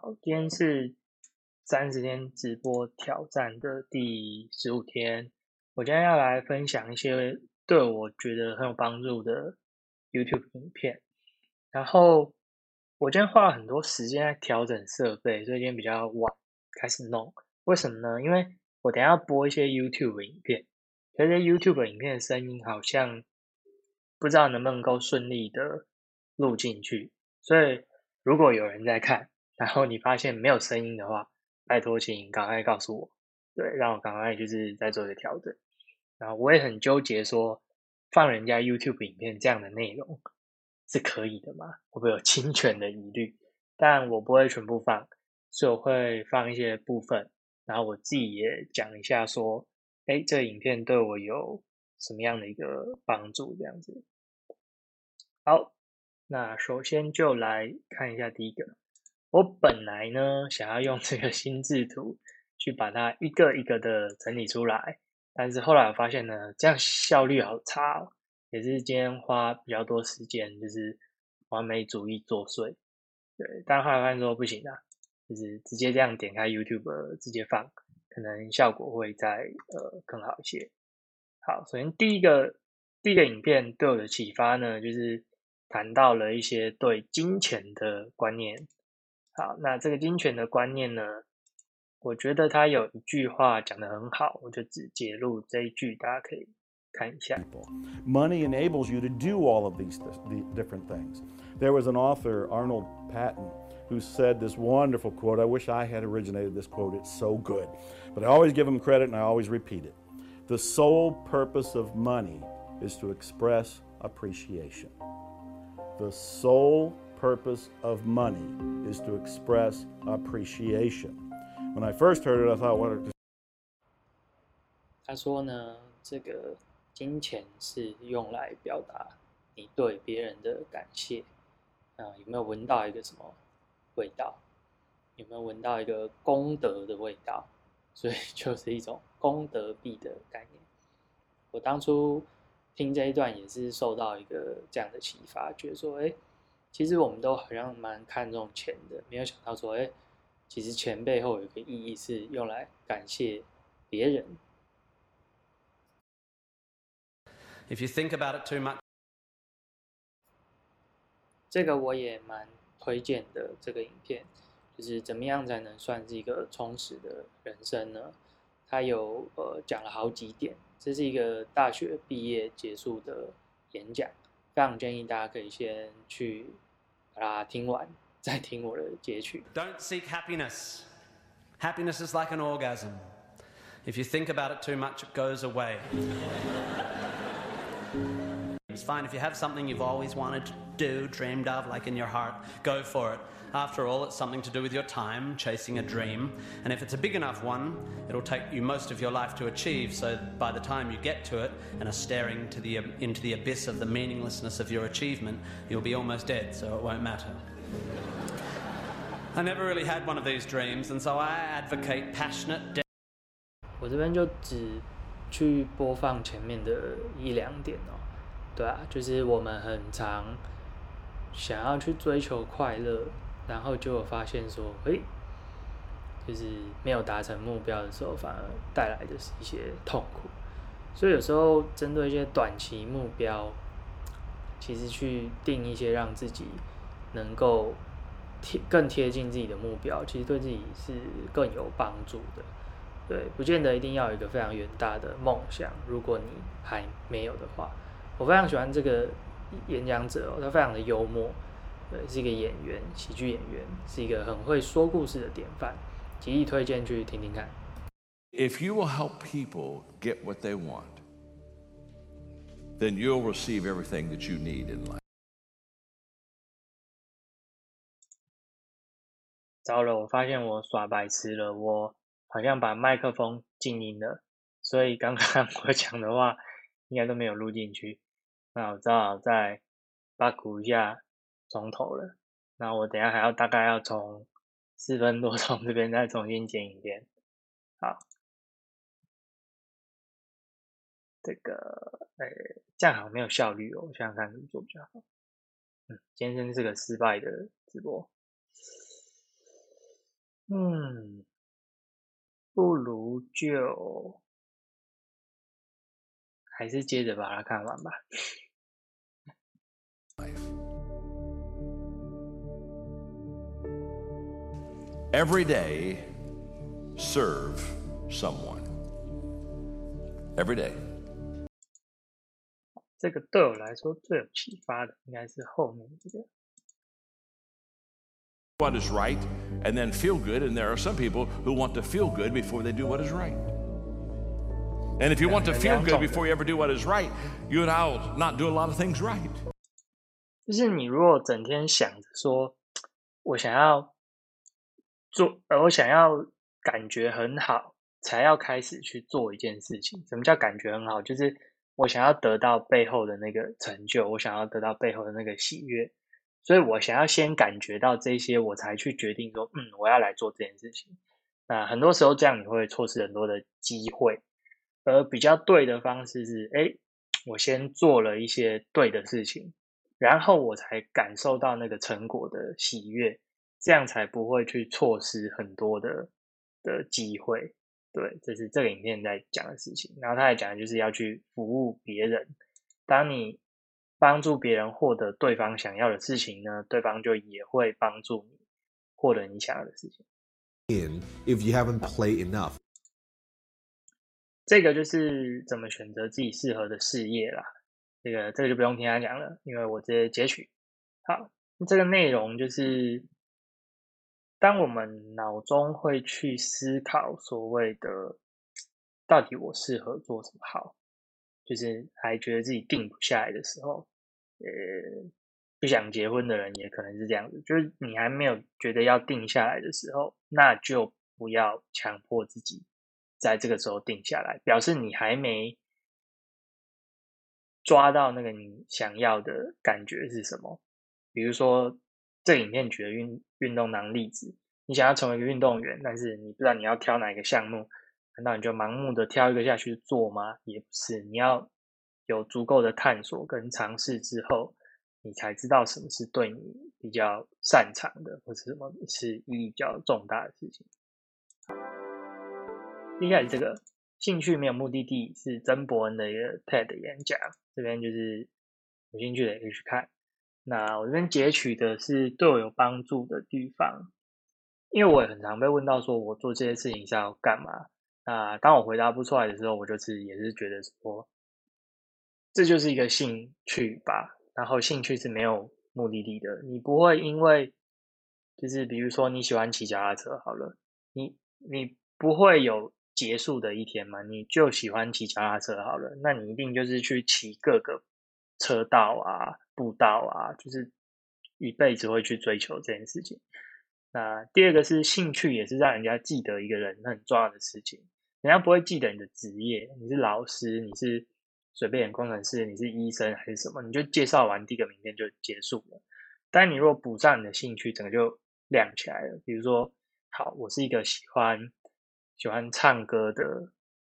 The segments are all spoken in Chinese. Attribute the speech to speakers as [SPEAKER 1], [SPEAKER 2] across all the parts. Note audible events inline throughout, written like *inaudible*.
[SPEAKER 1] 好，今天是三十天直播挑战的第十五天。我今天要来分享一些对我觉得很有帮助的 YouTube 影片。然后我今天花了很多时间在调整设备，所以今天比较晚开始弄。为什么呢？因为我等下要播一些 YouTube 影片，可是 YouTube 影片的声音好像不知道能不能够顺利的录进去，所以如果有人在看。然后你发现没有声音的话，拜托请赶快告诉我，对，让我赶快就是再做一个调整。然后我也很纠结，说放人家 YouTube 影片这样的内容是可以的吗？会不会有侵权的疑虑？但我不会全部放，所以我会放一些部分，然后我自己也讲一下，说，哎，这影片对我有什么样的一个帮助？这样子。好，那首先就来看一下第一个。我本来呢想要用这个心智图去把它一个一个的整理出来，但是后来我发现呢，这样效率好差，哦，也是今天花比较多时间，就是完美主义作祟。对，但后来发现说不行啊，就是直接这样点开 YouTube 直接放，可能效果会再呃更好一些。好，首先第一个第一个影片对我的启发呢，就是谈到了一些对金钱的观念。好，那这个金钱的观念呢？我觉得他有一句话讲得很好，我就只揭露这一句，大家可以看一下。
[SPEAKER 2] Money enables you to do all of these different things. There was an author, Arnold Patton, who said this wonderful quote. I wish I had originated this quote. It's so good. But I always give him credit and I always repeat it. The sole purpose of money is to express appreciation. The sole purpose of money is to express appreciation. When I first heard it, I thought, what?
[SPEAKER 1] 他说呢，这个金钱是用来表达你对别人的感谢。啊，有没有闻到一个什么味道？有没有闻到一个功德的味道？所以 *laughs* 就是一种功德币的概念。我当初听这一段也是受到一个这样的启发，觉得说，哎。其实我们都好像蛮看重钱的，没有想到说，哎，其实钱背后有一个意义是用来感谢别人。
[SPEAKER 3] If you think about it too much，
[SPEAKER 1] 这个我也蛮推荐的。这个影片就是怎么样才能算是一个充实的人生呢？他有呃讲了好几点，这是一个大学毕业结束的演讲。非常建议大家可以先去 把它听完，再听我的截取。
[SPEAKER 3] Don't seek happiness. Happiness is like an orgasm. If you think about it too much, it goes away. it's fine if you have something you've always wanted to do, dreamed of, like in your heart, go for it. After all, it's something to do with your time, chasing a dream. And if it's a big enough one, it'll take you most of your life to achieve. So by the time you get to it and are staring to the, into the abyss of the meaninglessness of your achievement, you'll be almost dead, so it won't matter. I never really had one of these dreams, and so I advocate passionate.
[SPEAKER 1] 我这边就只去播放前面的一两点哦， 对啊，就是我们很常想要去追求快乐，然后就发现说，诶，就是没有达成目标的时候，反而带来的是一些痛苦。所以有时候针对一些短期目标，其实去定一些让自己能够贴更贴近自己的目标，其实对自己是更有帮助的。对，不见得一定要有一个非常远大的梦想。如果你还没有的话，我非常喜欢这个演讲者哦，他非常的幽默。对，是一个演员，喜剧演员，是一个很会说故事的典范，极力推荐去听听看。
[SPEAKER 4] If you will help people get what they want, then you'll receive everything that you need in life.
[SPEAKER 1] 糟了，我发现我耍白痴了，我好像把麦克风静音了，所以刚刚 *laughs* 我讲的话应该都没有录进去。那我只好再把鼓一下。从头了，那我等下还要大概要从四分多钟这边再重新剪一遍。好，这个呃，这样好像没有效率哦，我想想看怎么做比较好。嗯，今天真是个失败的直播。嗯，不如就还是接着把它看完吧。
[SPEAKER 4] Every day, serve someone. Every day.
[SPEAKER 1] 这个对我来说最有启发的应该是后面这个。
[SPEAKER 4] What is right and then feel good, and there are some people who want to feel good before they do what is right. And if you want to feel good before you ever do what is right, you and I'll not do a lot of things right.
[SPEAKER 1] 就是你如果整天想着说，我想要做，而，我想要感觉很好，才要开始去做一件事情。什么叫感觉很好？就是我想要得到背后的那个成就，我想要得到背后的那个喜悦，所以我想要先感觉到这些，我才去决定说，嗯，我要来做这件事情。那很多时候这样你会错失很多的机会，而比较对的方式是，哎，我先做了一些对的事情。然后我才感受到那个成果的喜悦，这样才不会去错失很多的的机会。对，这是这个影片在讲的事情。然后他在讲的就是要去服务别人。当你帮助别人获得对方想要的事情呢，对方就也会帮助你获得你想要的事情。
[SPEAKER 5] in if you haven't played enough.
[SPEAKER 1] 这个就是怎么选择自己适合的事业啦。这个这个就不用听他讲了，因为我直接截取。好，这个内容就是，当我们脑中会去思考所谓的到底我适合做什么好，就是还觉得自己定不下来的时候，呃，不想结婚的人也可能是这样子，就是你还没有觉得要定下来的时候，那就不要强迫自己在这个时候定下来，表示你还没抓到那个你想要的感觉是什么。比如说，这影片举的运运动当例子，你想要成为一个运动员，但是你不知道你要挑哪一个项目，难道你就盲目的挑一个下去做吗？也不是，你要有足够的探索跟尝试之后，你才知道什么是对你比较擅长的，或者什么是意义比较重大的事情。接下来这个兴趣没有目的地是曾伯恩的一个 TED 演讲，这边就是有兴趣的也可以去看。那我这边截取的是对我有帮助的地方，因为我也很常被问到说我做这些事情是要干嘛。那当我回答不出来的时候，我就是也是觉得说，这就是一个兴趣吧。然后兴趣是没有目的地的，你不会因为就是比如说你喜欢骑脚踏车好了，你你不会有结束的一天嘛？你就喜欢骑脚踏车好了，那你一定就是去骑各个车道啊、步道啊，就是一辈子会去追求这件事情。那第二个是兴趣，也是让人家记得一个人很重要的事情。人家不会记得你的职业，你是老师，你是随便工程师，你是医生还是什么，你就介绍完第一个名片就结束了。但你如果补上你的兴趣，整个就亮起来了。比如说，好，我是一个喜欢喜欢唱歌的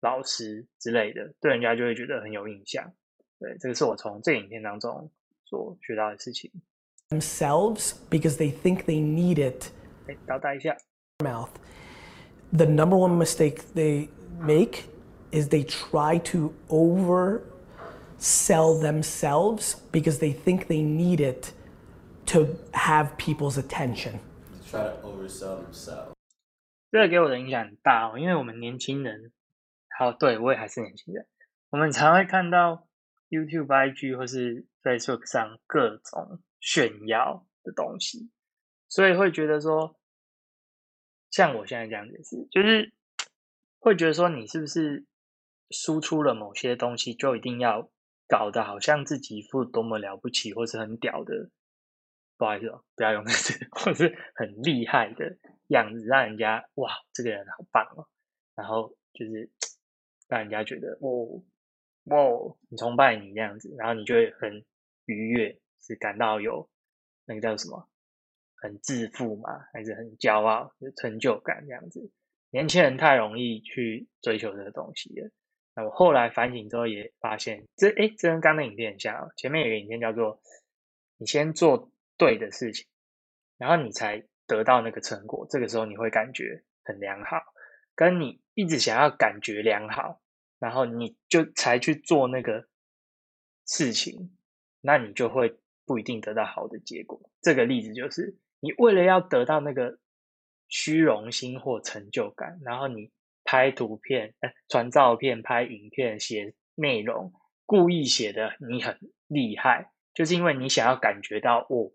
[SPEAKER 1] 老师之类的，对人家就会觉得很有印象。对，这个是我从这个影片当中所学到的事情。
[SPEAKER 6] themselves because they think they need it
[SPEAKER 1] 哎，倒带一下。
[SPEAKER 6] mouth. The number one mistake they make is they try to oversell themselves because they think they need it to have people's attention.
[SPEAKER 7] try to oversell themselves.
[SPEAKER 1] 这个给我的影响很大哦，因为我们年轻人，好，对我也还是年轻人，我们常会看到 YouTube、IG 或是 Facebook 上各种炫耀的东西，所以会觉得说，像我现在这样子是，就是会觉得说，你是不是输出了某些东西，就一定要搞得好像自己一副多么了不起或是很屌的，不好意思哦，不要用那个字，*laughs* 或是很厉害的样子，让人家哇，这个人好棒哦，然后就是让人家觉得哦，哇，很崇拜你这样子，然后你就会很愉悦，是感到有那个叫什么，很自负嘛，还是很骄傲，有成就感这样子。年轻人太容易去追求这个东西了。那我后来反省之后也发现，这诶，这跟刚刚的影片很像哦。前面有个影片叫做“你先做对的事情，然后你才得到那个成果，这个时候你会感觉很良好。跟你一直想要感觉良好，然后你就才去做那个事情，那你就会不一定得到好的结果。这个例子就是，你为了要得到那个虚荣心或成就感，然后你拍图片、哎传照片、拍影片、写内容，故意写的你很厉害，就是因为你想要感觉到我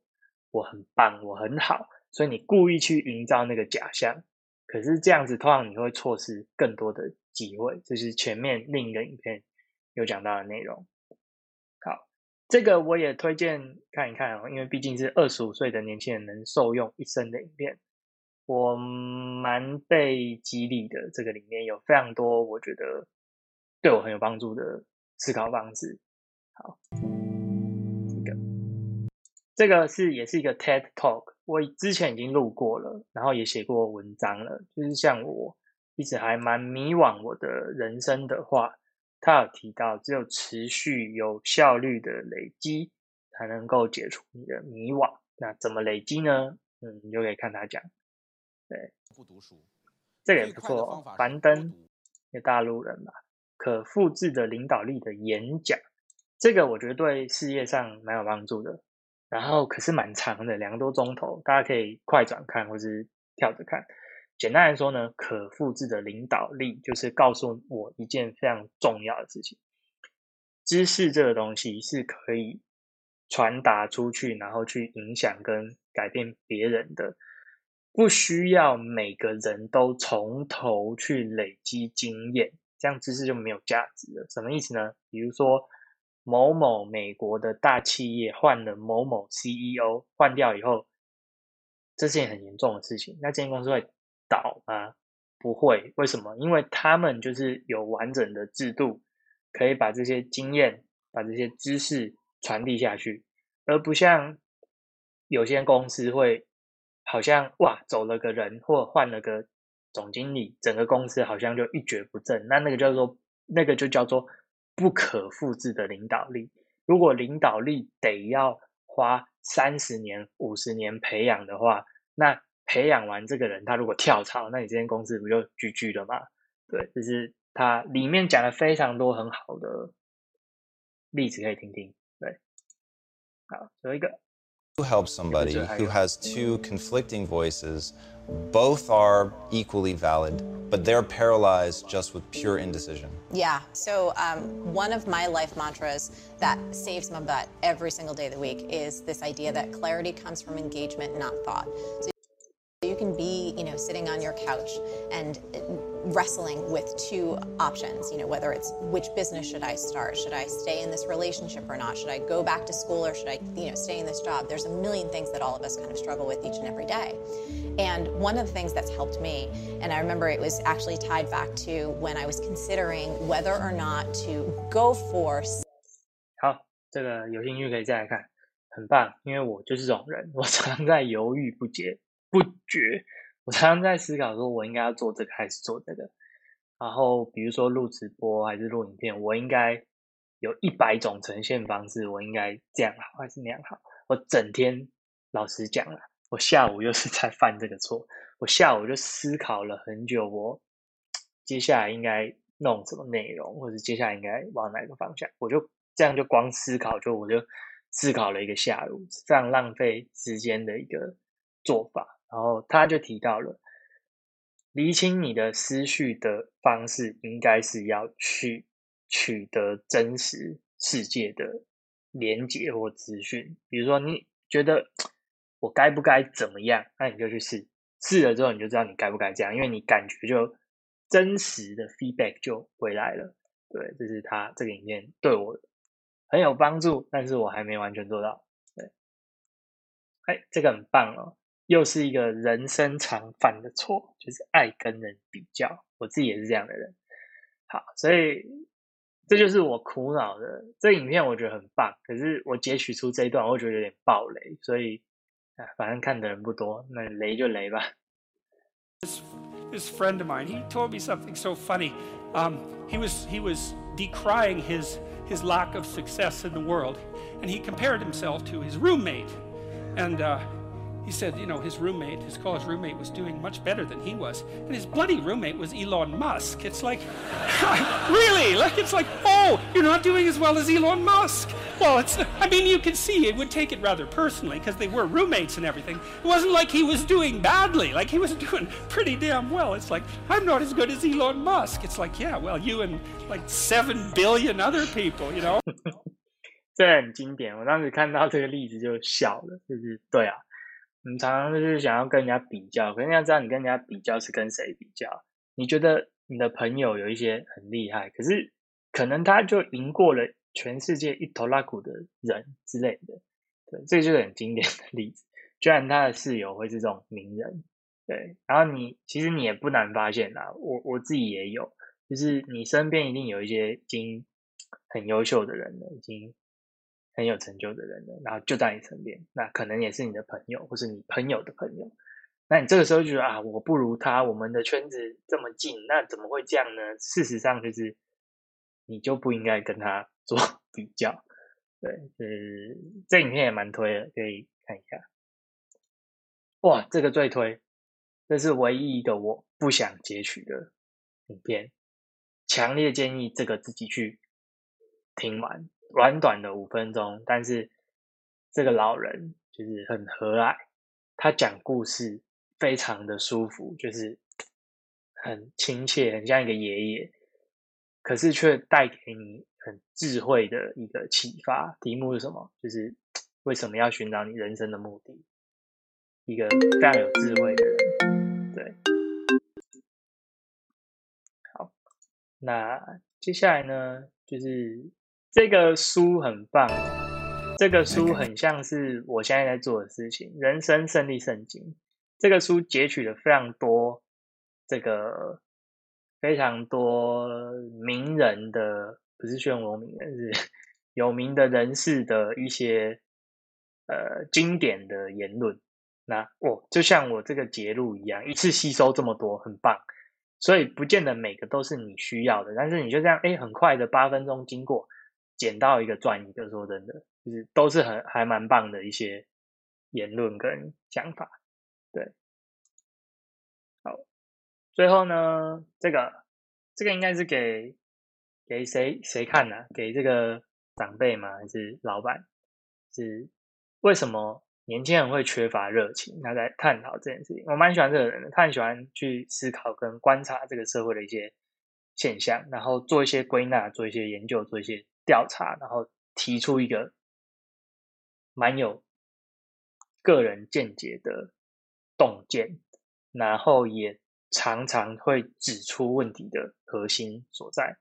[SPEAKER 1] 我很棒，我很好，所以你故意去营造那个假象。可是这样子，通常你会错失更多的机会。这是前面另一个影片有讲到的内容。好，这个我也推荐看一看哦，因为毕竟是二十五岁的年轻人能受用一生的影片，我蛮被激励的。这个里面有非常多我觉得对我很有帮助的思考方式。好，这个是也是一个 TED Talk。我之前已经录过了，然后也写过文章了。就是像我一直还蛮迷惘我的人生的话，他有提到，只有持续有效率的累积，才能够解除你的迷惘。那怎么累积呢？嗯，你就可以看他讲。对，不读书，这个也不错。樊登，一个大陆人吧，可复制的领导力的演讲，这个我觉得对事业上蛮有帮助的。然后可是蛮长的，两个多钟头，大家可以快转看或是跳着看。简单来说呢，可复制的领导力就是告诉我一件非常重要的事情：知识这个东西是可以传达出去，然后去影响跟改变别人的，不需要每个人都从头去累积经验，这样知识就没有价值了。什么意思呢？比如说。某某美国的大企业换了某某 CEO，换掉以后，这是件很严重的事情。那这间公司会倒吗？不会。为什么？因为他们就是有完整的制度，可以把这些经验、把这些知识传递下去，而不像有些公司会好像哇走了个人或换了个总经理，整个公司好像就一蹶不振。那那个叫做那个就叫做。不可复制的领导力，如果领导力得要花三十年、五十年培养的话，那培养完这个人，他如果跳槽，那你这间公司不就 GG 了吗？对，就是他里面讲了非常多很好的例子，可以听听。对，好，最后一个。
[SPEAKER 8] To help somebody who has two conflicting voices, both are equally valid, but they're paralyzed just with pure indecision.
[SPEAKER 9] Yeah. So um, one of my life mantras that saves my butt every single day of the week is this idea that clarity comes from engagement, not thought. So you can be, you know, sitting on your couch and wrestling with two options, you know, whether it's which business should I start? Should I stay in this relationship or not? Should I go back to school or should I, you know, stay in this job? There's a million things that all of us kind of struggle with each and every day. And one of the things that's helped me, and I remember it was actually tied back to when I was considering whether or not to go for
[SPEAKER 1] 好，这个有兴趣可以再来看，很棒，因为我就是这种人，我常在犹豫不决，不决。 我常常在思考，说我应该要做这个还是做这个。然后，比如说录直播还是录影片，我应该有一百种呈现方式，我应该这样好还是那样好？我整天老实讲了，我下午又是在犯这个错。我下午就思考了很久，我接下来应该弄什么内容，或者接下来应该往哪个方向？我就这样就光思考，就我就思考了一个下午，非常浪费时间的一个做法。然后他就提到了，厘清你的思绪的方式，应该是要去取得真实世界的连接或资讯。比如说，你觉得我该不该怎么样，那你就去试，试了之后你就知道你该不该这样，因为你感觉就真实的 feedback 就回来了。对，这是他这个影片对我很有帮助，但是我还没完全做到。对，哎，这个很棒哦。又是一个人生常犯的错，就是爱跟人比较。我自己也是这样的人。好，所以这就是我苦恼的。这影片我觉得很棒，可是我截取出这一段，我觉得有点暴雷，所以反正看的人不多，那雷就雷吧。
[SPEAKER 10] This this friend of mine, he told me something so funny. Um, he was he was decrying his his lack of success in the world, and he compared himself to his roommate, and. Uh, he said, you know, his roommate, his college roommate, was doing much better than he was, and his bloody roommate was Elon Musk. It's like, *laughs* really? Like, it's like, oh, you're not doing as well as Elon Musk. Well, it's, I mean, you can see it would take it rather personally because they were roommates and everything. It wasn't like he was doing badly, like, he was doing *laughs* pretty damn well. It's like, I'm not as good as Elon Musk. It's like, yeah, well, you and like 7 billion other people, you know? *laughs*
[SPEAKER 1] 这很经典，我当时看到这个例子就笑了，就是对啊， 你常常就是想要跟人家比较，可是你要知道你跟人家比较是跟谁比较？你觉得你的朋友有一些很厉害，可是可能他就赢过了全世界一头拉骨的人之类的，对，这就是很经典的例子。居然他的室友会是这种名人，对，然后你其实你也不难发现啦，我我自己也有，就是你身边一定有一些已经很优秀的人了，已经。很有成就的人呢，然后就在你身边，那可能也是你的朋友，或是你朋友的朋友。那你这个时候就觉得啊，我不如他，我们的圈子这么近，那怎么会这样呢？事实上就是，你就不应该跟他 *laughs* 做比较。对，是这影片也蛮推的，可以看一下。哇，这个最推，这是唯一一个我不想截取的影片，强烈建议这个自己去听完。短短的五分钟，但是这个老人就是很和蔼，他讲故事非常的舒服，就是很亲切，很像一个爷爷，可是却带给你很智慧的一个启发。题目是什么？就是 *tsk* 为什么要寻找你人生的目的？一个非常有智慧的人，对。好，那接下来呢，就是。这个书很棒，这个书很像是我现在在做的事情——人生胜利圣经。这个书截取了非常多这个非常多名人的，不是漩涡名人，是 *laughs* 有名的人士的一些呃经典的言论。那哦，就像我这个节录一样，一次吸收这么多，很棒。所以不见得每个都是你需要的，但是你就这样，哎，很快的八分钟经过。捡到一个赚一个，说真的，就是都是很还蛮棒的一些言论跟想法，对。好，最后呢，这个这个应该是给给谁谁看呢？给这个长辈吗？还是老板？是为什么年轻人会缺乏热情？他在探讨这件事情。我蛮喜欢这个人的，他很喜欢去思考跟观察这个社会的一些现象，然后做一些归纳，做一些研究，做一些。调查，然后提出一个蛮有个人见解的洞见，然后也常常会指出问题的核心所在。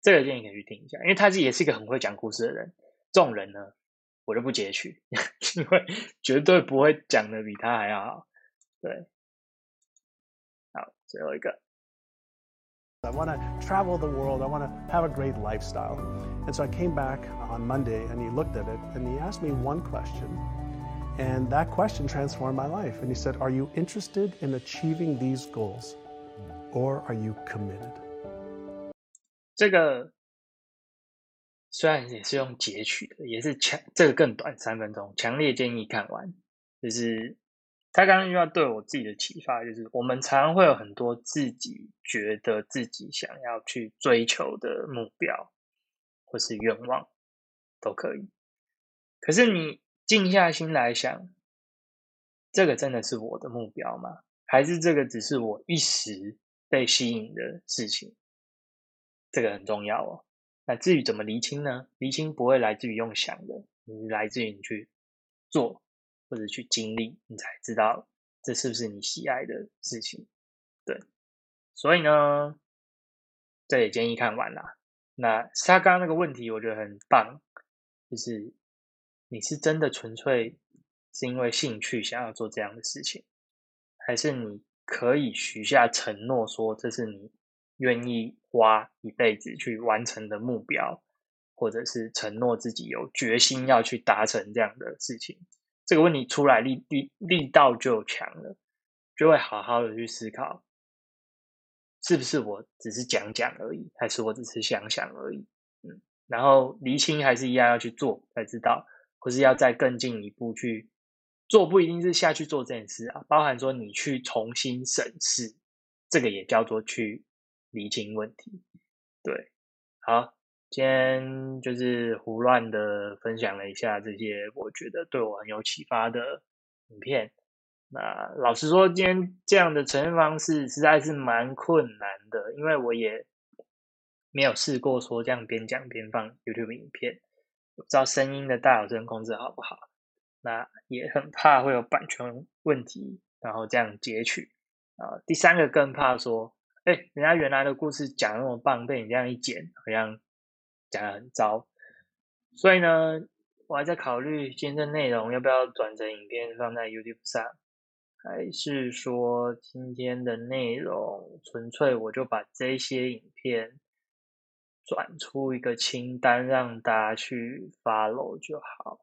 [SPEAKER 1] 这个建议可以去听一下，因为他是也是一个很会讲故事的人。这种人呢，我就不截取，*laughs* 因为绝对不会讲的比他还要好。对，好，最后一个。
[SPEAKER 11] I want to travel the world. I want to have a great lifestyle. And so I came back on Monday and he looked at it and he asked me one question. And that question transformed my life. And he said, Are you interested in achieving these goals or are you committed?
[SPEAKER 1] 这个虽然也是用截取的，也是强，这个更短，三分钟，强烈建议看完。就是 他刚刚遇到对我自己的启发，就是我们常常会有很多自己觉得自己想要去追求的目标，或是愿望，都可以。可是你静下心来想，这个真的是我的目标吗？还是这个只是我一时被吸引的事情？这个很重要哦。那至于怎么厘清呢？厘清不会来自于用想的，你来自于你去做。或者去经历，你才知道这是不是你喜爱的事情。对，所以呢，这也建议看完了。那他刚刚那个问题，我觉得很棒，就是你是真的纯粹是因为兴趣想要做这样的事情，还是你可以许下承诺，说这是你愿意花一辈子去完成的目标，或者是承诺自己有决心要去达成这样的事情。这个问题出来力力力道就强了，就会好好的去思考，是不是我只是讲讲而已，还是我只是想想而已？嗯，然后厘清还是一样要去做才知道，或是要再更进一步去做不一定是下去做这件事啊，包含说你去重新审视，这个也叫做去厘清问题。对，好，今天就是胡乱的分享了一下这些我觉得对我很有启发的影片。那老实说，今天这样的呈现方式实在是蛮困难的，因为我也没有试过说这样边讲边放 YouTube 影片，不知道声音的大小声控制好不好。那也很怕会有版权问题，然后这样截取啊。第三个更怕说，哎，人家原来的故事讲那么棒，被你这样一剪，好像讲的很糟。所以呢，我还在考虑今天的内容要不要转成影片放在 YouTube 上。还是说今天的内容纯粹我就把这些影片转出一个清单让大家去 follow 就好，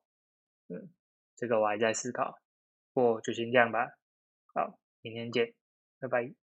[SPEAKER 1] 嗯，这个我还在思考，不就先这样吧。好，明天见，拜拜。